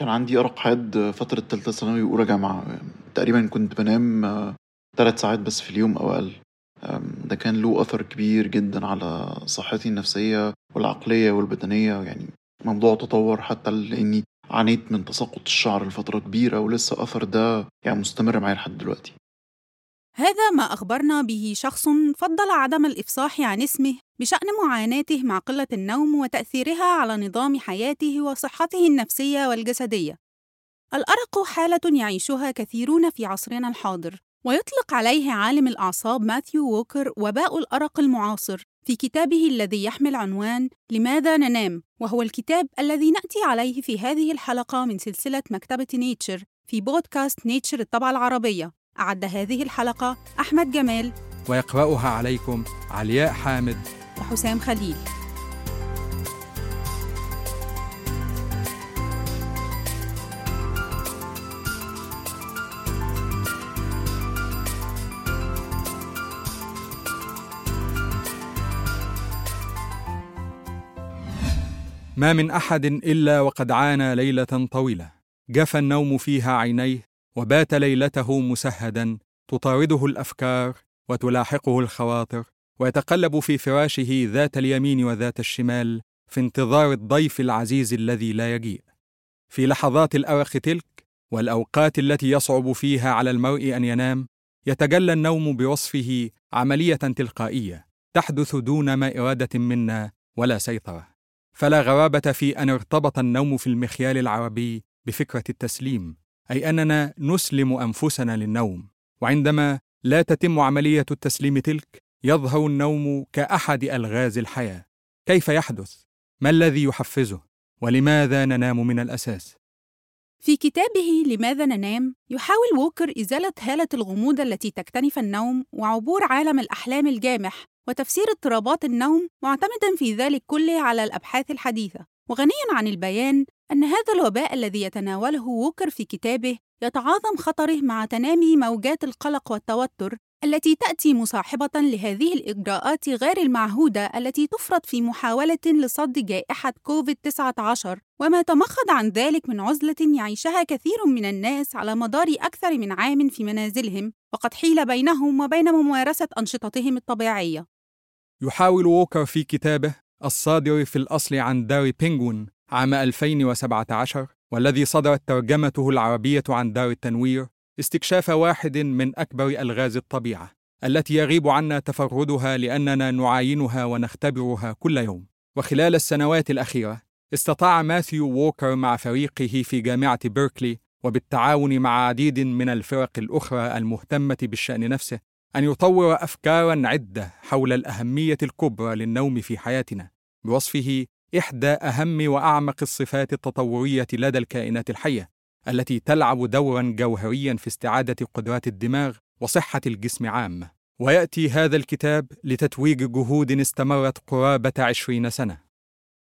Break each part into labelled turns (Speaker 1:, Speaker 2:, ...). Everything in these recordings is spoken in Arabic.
Speaker 1: كان عندي أرق حاد فترة تالتة ثانوي وأولى جامعة. تقريبا كنت بنام تلات ساعات بس في اليوم أو أقل. ده كان له أثر كبير جدا على صحتي النفسية والعقلية والبدنية. يعني موضوع تطور حتى لأني عانيت من تساقط الشعر لفترة كبيرة ولسه أثر ده يعني مستمر معايا لحد دلوقتي.
Speaker 2: هذا ما أخبرنا به شخص فضل عدم الإفصاح عن اسمه بشأن معاناته مع قلة النوم وتأثيرها على نظام حياته وصحته النفسية والجسدية. الأرق حالة يعيشها كثيرون في عصرنا الحاضر، ويطلق عليه عالم الأعصاب ماثيو ووكر وباء الأرق المعاصر في كتابه الذي يحمل عنوان لماذا ننام؟ وهو الكتاب الذي نأتي عليه في هذه الحلقة من سلسلة مكتبة نيتشر في بودكاست نيتشر الطبعة العربية. أعد هذه الحلقة أحمد جمال
Speaker 3: ويقرأها عليكم علياء حامد
Speaker 2: وحسام خليل.
Speaker 3: ما من أحد إلا وقد عانى ليلة طويلة. جفى النوم فيها عينيه وبات ليلته مسهدا تطارده الأفكار وتلاحقه الخواطر ويتقلب في فراشه ذات اليمين وذات الشمال في انتظار الضيف العزيز الذي لا يجيء. في لحظات الأرق تلك والأوقات التي يصعب فيها على المرء أن ينام يتجلى النوم بوصفه عملية تلقائية تحدث دون ما إرادة منا ولا سيطرة. فلا غرابة في أن ارتبط النوم في المخيال العربي بفكرة التسليم. أي أننا نسلم أنفسنا للنوم وعندما لا تتم عملية التسليم تلك يظهر النوم كأحد ألغاز الحياة. كيف يحدث؟ ما الذي يحفزه؟ ولماذا ننام من الأساس؟
Speaker 2: في كتابه لماذا ننام يحاول ووكر إزالة هالة الغموض التي تكتنف النوم وعبور عالم الأحلام الجامح وتفسير اضطرابات النوم معتمدا في ذلك كله على الأبحاث الحديثة. وغنيا عن البيان أن هذا الوباء الذي يتناوله ووكر في كتابه يتعاظم خطره مع تنامي موجات القلق والتوتر التي تأتي مصاحبة لهذه الإجراءات غير المعهودة التي تفرض في محاولة لصد جائحة كوفيد-19 وما تمخض عن ذلك من عزلة يعيشها كثير من الناس على مدار أكثر من عام في منازلهم وقد حيل بينهم وبين ممارسة أنشطتهم الطبيعية.
Speaker 3: يحاول ووكر في كتابه الصادر في الأصل عن دار بينغوين عام 2017 والذي صدرت ترجمته العربية عن دار التنوير استكشاف واحد من أكبر ألغاز الطبيعة التي يغيب عنا تفردها لأننا نعاينها ونختبرها كل يوم. وخلال السنوات الأخيرة استطاع ماثيو ووكر مع فريقه في جامعة بيركلي وبالتعاون مع عديد من الفرق الأخرى المهتمة بالشأن نفسه أن يطور أفكارا عدة حول الأهمية الكبرى للنوم في حياتنا بوصفه إحدى أهم وأعمق الصفات التطورية لدى الكائنات الحية التي تلعب دورا جوهريا في استعادة قدرات الدماغ وصحة الجسم عامة ويأتي هذا الكتاب لتتويج جهود استمرت قرابة عشرين سنة.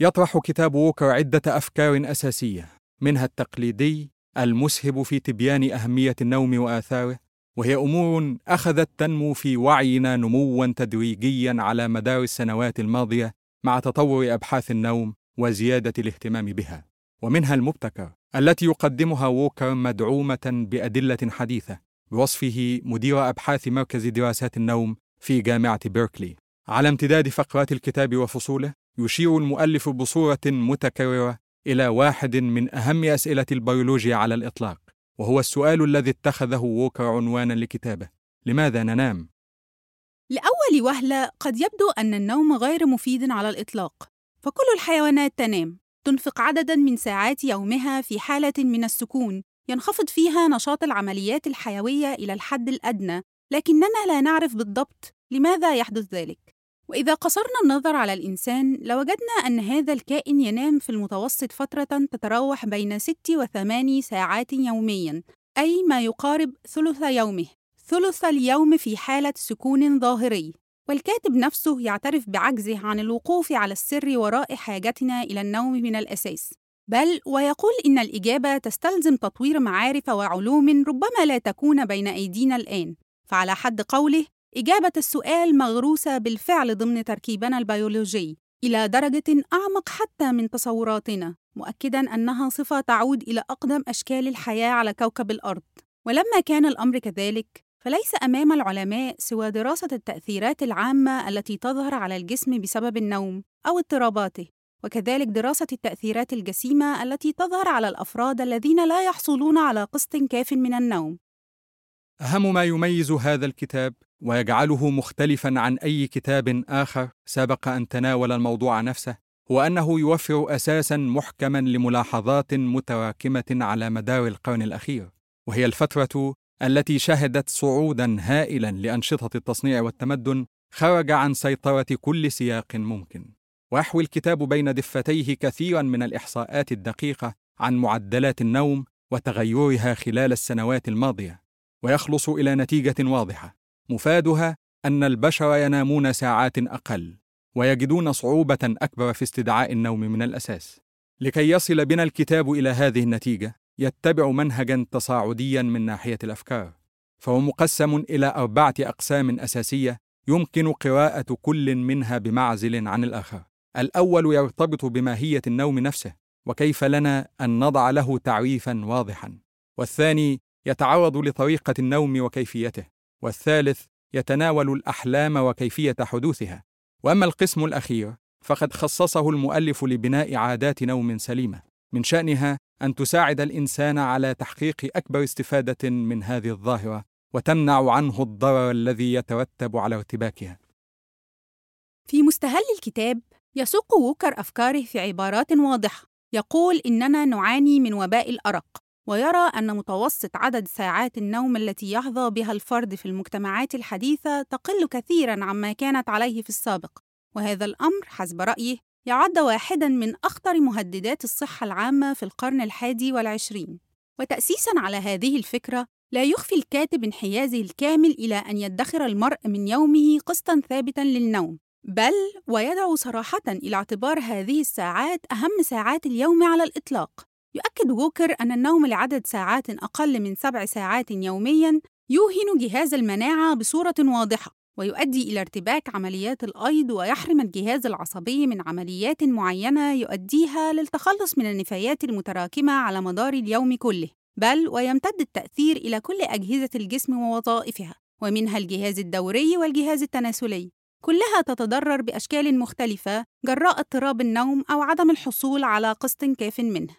Speaker 3: يطرح كتاب ووكر عدة أفكار أساسية منها التقليدي المسهب في تبيان أهمية النوم وآثاره وهي أمور أخذت تنمو في وعينا نموا تدريجيا على مدار السنوات الماضية مع تطور أبحاث النوم وزيادة الاهتمام بها. ومنها المبتكر التي يقدمها ووكر مدعومة بأدلة حديثة بوصفه مدير أبحاث مركز دراسات النوم في جامعة بيركلي. على امتداد فقرات الكتاب وفصوله يشير المؤلف بصورة متكررة إلى واحد من أهم أسئلة البيولوجيا على الإطلاق. وهو السؤال الذي اتخذه ووكر عنوانا لكتابه. لماذا ننام؟
Speaker 2: لأول وهلة قد يبدو أن النوم غير مفيد على الإطلاق. فكل الحيوانات تنام. تنفق عددا من ساعات يومها في حالة من السكون. ينخفض فيها نشاط العمليات الحيوية إلى الحد الأدنى. لكننا لا نعرف بالضبط لماذا يحدث ذلك. وإذا قصرنا النظر على الإنسان لوجدنا أن هذا الكائن ينام في المتوسط فترة تتراوح بين ست وثماني ساعات يوميا أي ما يقارب ثلث يومه ثلث اليوم في حالة سكون ظاهري. والكاتب نفسه يعترف بعجزه عن الوقوف على السر وراء حاجتنا إلى النوم من الأساس. بل ويقول إن الإجابة تستلزم تطوير معارف وعلوم ربما لا تكون بين أيدينا الآن. فعلى حد قوله إجابة السؤال مغروسة بالفعل ضمن تركيبنا البيولوجي إلى درجة أعمق حتى من تصوراتنا مؤكدا أنها صفة تعود إلى أقدم أشكال الحياة على كوكب الأرض. ولما كان الأمر كذلك فليس أمام العلماء سوى دراسة التأثيرات العامة التي تظهر على الجسم بسبب النوم أو اضطراباته وكذلك دراسة التأثيرات الجسيمة التي تظهر على الأفراد الذين لا يحصلون على قسط كاف من النوم.
Speaker 3: أهم ما يميز هذا الكتاب ويجعله مختلفا عن أي كتاب آخر سبق أن تناول الموضوع نفسه هو أنه يوفر أساسا محكما لملاحظات متراكمة على مدار القرن الأخير وهي الفترة التي شهدت صعودا هائلا لأنشطة التصنيع والتمدن خرج عن سيطرة كل سياق ممكن. ويحوي الكتاب بين دفتيه كثيرا من الإحصاءات الدقيقة عن معدلات النوم وتغيرها خلال السنوات الماضية ويخلص إلى نتيجة واضحة. مفادها أن البشر ينامون ساعات أقل ويجدون صعوبة أكبر في استدعاء النوم من الأساس. لكي يصل بنا الكتاب إلى هذه النتيجة يتبع منهجا تصاعديا من ناحية الأفكار فهو مقسم إلى أربعة أقسام أساسية يمكن قراءة كل منها بمعزل عن الآخر. الأول يرتبط بماهية النوم نفسه وكيف لنا أن نضع له تعريفا واضحا. والثاني يتعرض لطريقة النوم وكيفيته والثالث يتناول الأحلام وكيفية حدوثها وأما القسم الأخير فقد خصصه المؤلف لبناء عادات نوم سليمة من شأنها أن تساعد الإنسان على تحقيق أكبر استفادة من هذه الظاهرة وتمنع عنه الضرر الذي يترتب على ارتباكها.
Speaker 2: في مستهل الكتاب يسوق ووكر أفكاره في عبارات واضحة يقول إننا نعاني من وباء الأرق ويرى أن متوسط عدد ساعات النوم التي يحظى بها الفرد في المجتمعات الحديثة تقل كثيراً عما كانت عليه في السابق وهذا الأمر حسب رأيه يعد واحداً من أخطر مهددات الصحة العامة في القرن الحادي والعشرين. وتأسيساً على هذه الفكرة لا يخفي الكاتب انحيازه الكامل إلى أن يدخر المرء من يومه قسطاً ثابتاً للنوم بل ويدعو صراحة إلى اعتبار هذه الساعات أهم ساعات اليوم على الإطلاق. يؤكد ووكر أن النوم لعدد ساعات أقل من سبع ساعات يومياً يوهن جهاز المناعة بصورة واضحة ويؤدي إلى ارتباك عمليات الأيض ويحرم الجهاز العصبي من عمليات معينة يؤديها للتخلص من النفايات المتراكمة على مدار اليوم كله بل ويمتد التأثير إلى كل أجهزة الجسم ووظائفها ومنها الجهاز الدوري والجهاز التناسلي. كلها تتضرر بأشكال مختلفة جراء اضطراب النوم أو عدم الحصول على قسط كاف منه.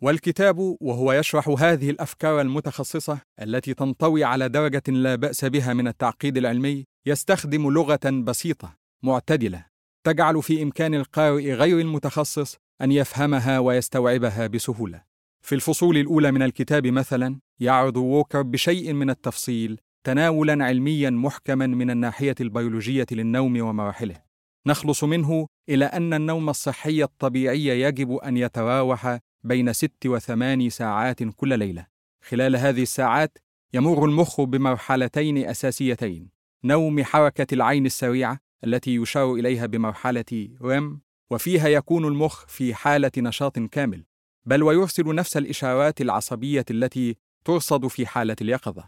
Speaker 3: والكتاب وهو يشرح هذه الأفكار المتخصصة التي تنطوي على درجة لا بأس بها من التعقيد العلمي يستخدم لغة بسيطة معتدلة تجعل في إمكان القارئ غير المتخصص أن يفهمها ويستوعبها بسهولة. في الفصول الأولى من الكتاب مثلا يعرض ووكر بشيء من التفصيل تناولا علميا محكما من الناحية البيولوجية للنوم ومراحله. نخلص منه إلى أن النوم الصحي الطبيعي يجب أن يتراوح بين ست وثماني ساعات كل ليلة. خلال هذه الساعات يمر المخ بمرحلتين أساسيتين نوم حركة العين السريعة التي يشار إليها بمرحلة ريم وفيها يكون المخ في حالة نشاط كامل بل ويرسل نفس الإشارات العصبية التي ترصد في حالة اليقظة.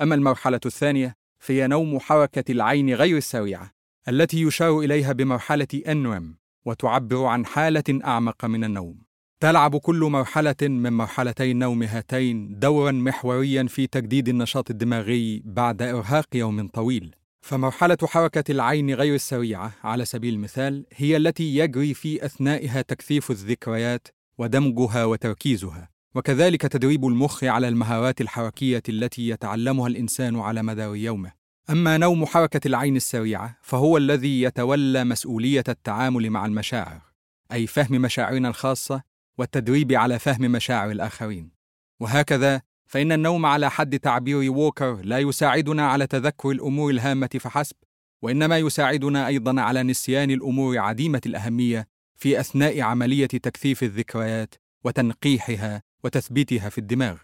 Speaker 3: أما المرحلة الثانية فهي نوم حركة العين غير السريعة التي يشار إليها بمرحلة انرم وتعبر عن حالة أعمق من النوم. تلعب كل مرحلة من مرحلتي النوم هاتين دورا محوريا في تجديد النشاط الدماغي بعد إرهاق يوم طويل. فمرحلة حركة العين غير السريعة على سبيل المثال هي التي يجري في أثنائها تكثيف الذكريات ودمجها وتركيزها، وكذلك تدريب المخ على المهارات الحركية التي يتعلمها الإنسان على مدار يومه. أما نوم حركة العين السريعة فهو الذي يتولى مسؤولية التعامل مع المشاعر، أي فهم مشاعرنا الخاصة والتدريب على فهم مشاعر الآخرين. وهكذا فإن النوم على حد تعبير ووكر لا يساعدنا على تذكر الأمور الهامة فحسب، وإنما يساعدنا أيضا على نسيان الأمور عديمة الأهمية في أثناء عملية تكثيف الذكريات وتنقيحها وتثبيتها في الدماغ.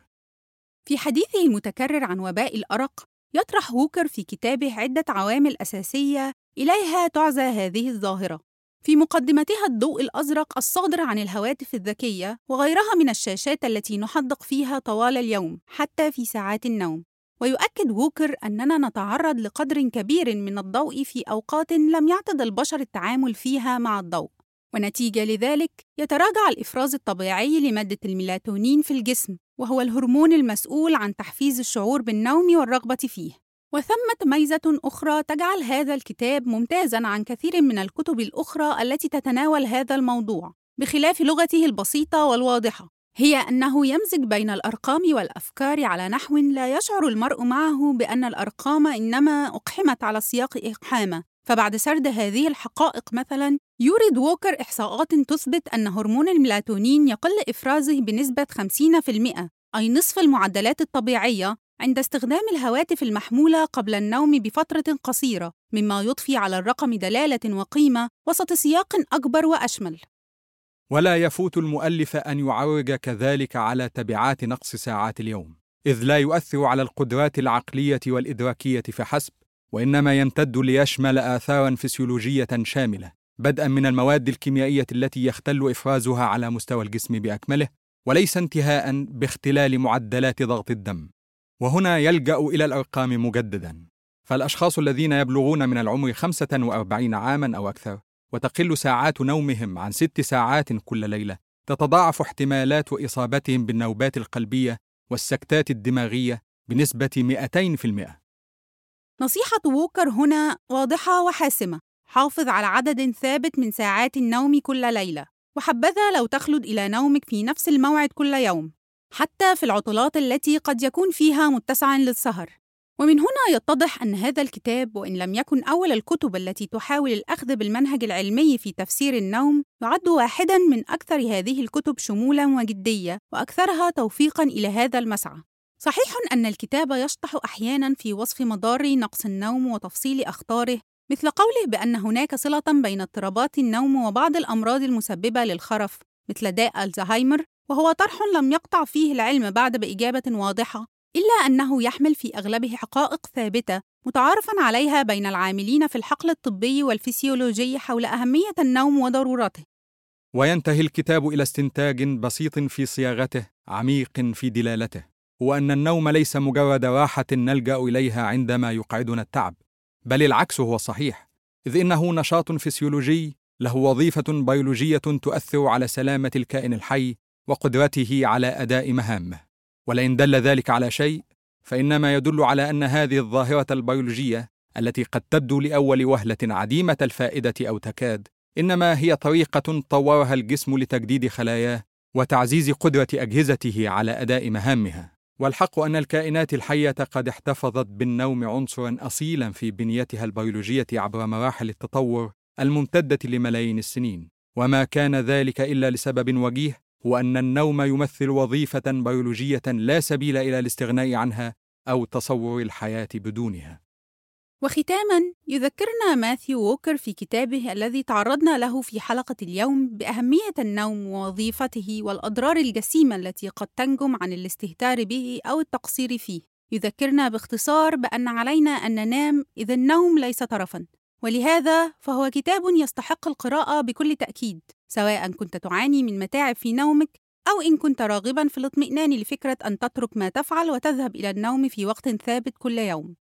Speaker 2: في حديثه المتكرر عن وباء الأرق يطرح ووكر في كتابه عدة عوامل أساسية إليها تعزى هذه الظاهرة في مقدمتها الضوء الأزرق الصادر عن الهواتف الذكية وغيرها من الشاشات التي نحدق فيها طوال اليوم حتى في ساعات النوم. ويؤكد ووكر أننا نتعرض لقدر كبير من الضوء في أوقات لم يعتد البشر التعامل فيها مع الضوء. ونتيجة لذلك يتراجع الإفراز الطبيعي لمادة الميلاتونين في الجسم وهو الهرمون المسؤول عن تحفيز الشعور بالنوم والرغبة فيه. وثمة ميزة أخرى تجعل هذا الكتاب ممتازاً عن كثير من الكتب الأخرى التي تتناول هذا الموضوع بخلاف لغته البسيطة والواضحة. هي أنه يمزج بين الأرقام والأفكار على نحو لا يشعر المرء معه بأن الأرقام إنما أقحمت على سياق إقحامة فبعد سرد هذه الحقائق مثلا يورد ووكر إحصاءات تثبت أن هرمون الميلاتونين يقل إفرازه بنسبة 50% أي نصف المعدلات الطبيعية عند استخدام الهواتف المحمولة قبل النوم بفترة قصيرة مما يضفي على الرقم دلالة وقيمة وسط سياق أكبر وأشمل.
Speaker 3: ولا يفوت المؤلف أن يعرج كذلك على تبعات نقص ساعات اليوم إذ لا يؤثر على القدرات العقلية والإدراكية فحسب وإنما يمتد ليشمل آثارا فسيولوجية شاملة بدءا من المواد الكيميائية التي يختل إفرازها على مستوى الجسم بأكمله وليس انتهاء باختلال معدلات ضغط الدم. وهنا يلجأ إلى الأرقام مجددا. فالأشخاص الذين يبلغون من العمر 45 عاما أو أكثر وتقل ساعات نومهم عن ست ساعات كل ليلة تتضاعف احتمالات إصابتهم بالنوبات القلبية والسكتات الدماغية بنسبة 200%
Speaker 2: نصيحة ووكر هنا واضحة وحاسمة. حافظ على عدد ثابت من ساعات النوم كل ليلة. وحبذا لو تخلد إلى نومك في نفس الموعد كل يوم. حتى في العطلات التي قد يكون فيها متسعا للسهر. ومن هنا يتضح أن هذا الكتاب وإن لم يكن أول الكتب التي تحاول الأخذ بالمنهج العلمي في تفسير النوم يعد واحداً من أكثر هذه الكتب شمولاً وجدية وأكثرها توفيقاً إلى هذا المسعى. صحيح أن الكتاب يشطح أحياناً في وصف مضار نقص النوم وتفصيل أخطاره مثل قوله بأن هناك صلة بين اضطرابات النوم وبعض الأمراض المسببة للخرف مثل داء الزهايمر وهو طرح لم يقطع فيه العلم بعد بإجابة واضحة إلا أنه يحمل في أغلبه حقائق ثابتة متعارفا عليها بين العاملين في الحقل الطبي والفسيولوجي حول أهمية النوم وضرورته.
Speaker 3: وينتهي الكتاب إلى استنتاج بسيط في صياغته عميق في دلالته هو أن النوم ليس مجرد راحة نلجأ إليها عندما يقعدنا التعب بل العكس هو صحيح إذ إنه نشاط فسيولوجي له وظيفة بيولوجية تؤثر على سلامة الكائن الحي وقدرته على أداء مهامه. ولئن دل ذلك على شيء فإنما يدل على أن هذه الظاهرة البيولوجية التي قد تبدو لأول وهلة عديمة الفائدة أو تكاد إنما هي طريقة طورها الجسم لتجديد خلاياه وتعزيز قدرة أجهزته على أداء مهامها. والحق أن الكائنات الحية قد احتفظت بالنوم عنصرا اصيلا في بنيتها البيولوجية عبر مراحل التطور الممتدة لملايين السنين. وما كان ذلك إلا لسبب وجيه هو أن النوم يمثل وظيفة بيولوجية لا سبيل إلى الاستغناء عنها أو تصور الحياة بدونها.
Speaker 2: وختاما يذكرنا ماثيو ووكر في كتابه الذي تعرضنا له في حلقة اليوم بأهمية النوم ووظيفته والأضرار الجسيمة التي قد تنجم عن الاستهتار به أو التقصير فيه. يذكرنا باختصار بأن علينا أن ننام اذ النوم ليس ترفا ولهذا فهو كتاب يستحق القراءة بكل تأكيد. سواء كنت تعاني من متاعب في نومك أو إن كنت راغبا في الاطمئنان لفكرة أن تترك ما تفعل وتذهب إلى النوم في وقت ثابت كل يوم.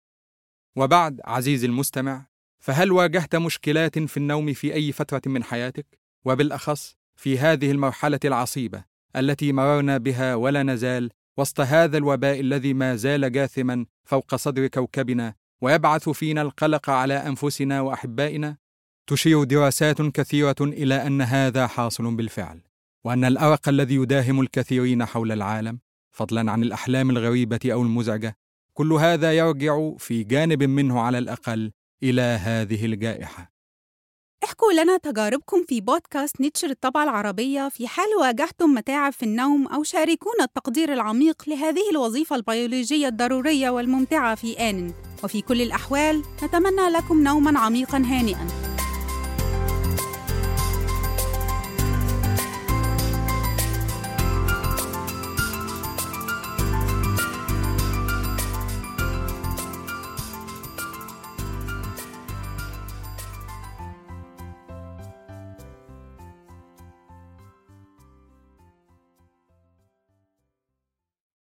Speaker 3: وبعد عزيزي المستمع، فهل واجهت مشكلات في النوم في أي فترة من حياتك؟ وبالأخص في هذه المرحلة العصيبة التي مررنا بها ولا نزال وسط هذا الوباء الذي ما زال جاثما فوق صدر كوكبنا ويبعث فينا القلق على أنفسنا وأحبائنا تشير دراسات كثيرة إلى أن هذا حاصل بالفعل وأن الأرق الذي يداهم الكثيرين حول العالم فضلا عن الأحلام الغريبة أو المزعجة كل هذا يرجع في جانب منه على الأقل إلى هذه الجائحة.
Speaker 2: احكوا لنا تجاربكم في بودكاست نيتشر الطبعة العربية في حال واجهتم متاعب في النوم أو شاركونا التقدير العميق لهذه الوظيفة البيولوجية الضرورية والممتعة في آن وفي كل الأحوال نتمنى لكم نوما عميقا هانئا.